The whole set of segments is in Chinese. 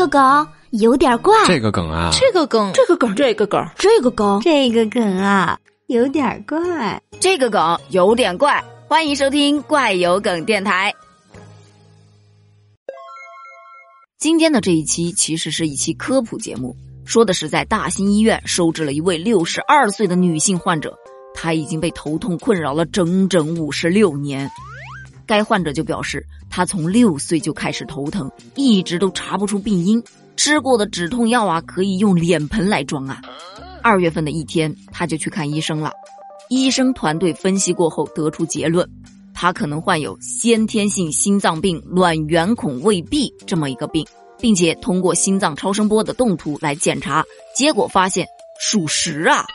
个梗有点怪，这个梗啊，这个梗，这个梗，这个梗，这个梗，这个梗啊，有点怪，这个梗有点怪。欢迎收听怪有梗电台。今天的这一期其实是一期科普节目，说的是在大兴医院收治了一位六十二岁的女性患者，她已经被头痛困扰了整整五十六年。该患者就表示，他从六岁就开始头疼，一直都查不出病因，吃过的止痛药啊可以用脸盆来装啊。二月份的一天，他就去看医生了。医生团队分析过后得出结论，他可能患有先天性心脏病卵圆孔未闭这么一个病，并且通过心脏超声波的动图来检查，结果发现属实啊。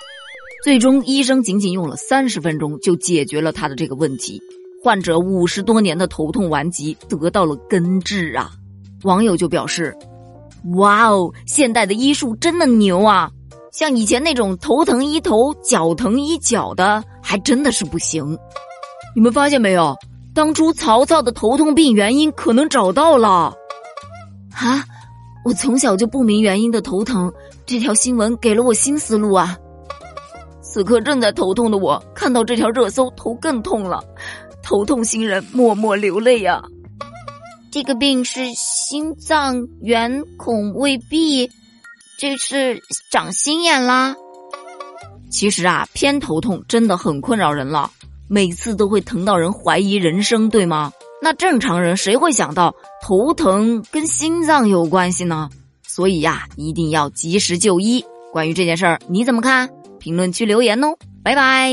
最终，医生仅仅用了三十分钟就解决了他的这个问题，患者五十多年的头痛顽疾得到了根治啊。网友就表示：“哇哦，现代的医术真的牛啊！”像以前那种头疼医头、脚疼医脚的，还真的是不行。你们发现没有？当初曹操的头痛病原因可能找到了。啊！我从小就不明原因的头疼，这条新闻给了我新思路啊！此刻正在头痛的我，看到这条热搜，头更痛了。头痛新人默默流泪呀。这个病是心脏圆孔未闭。这是长心眼啦。其实啊，偏头痛真的很困扰人了，每次都会疼到人怀疑人生，对吗？那正常人谁会想到头疼跟心脏有关系呢？所以呀，一定要及时就医。关于这件事儿，你怎么看？评论区留言哦，拜拜。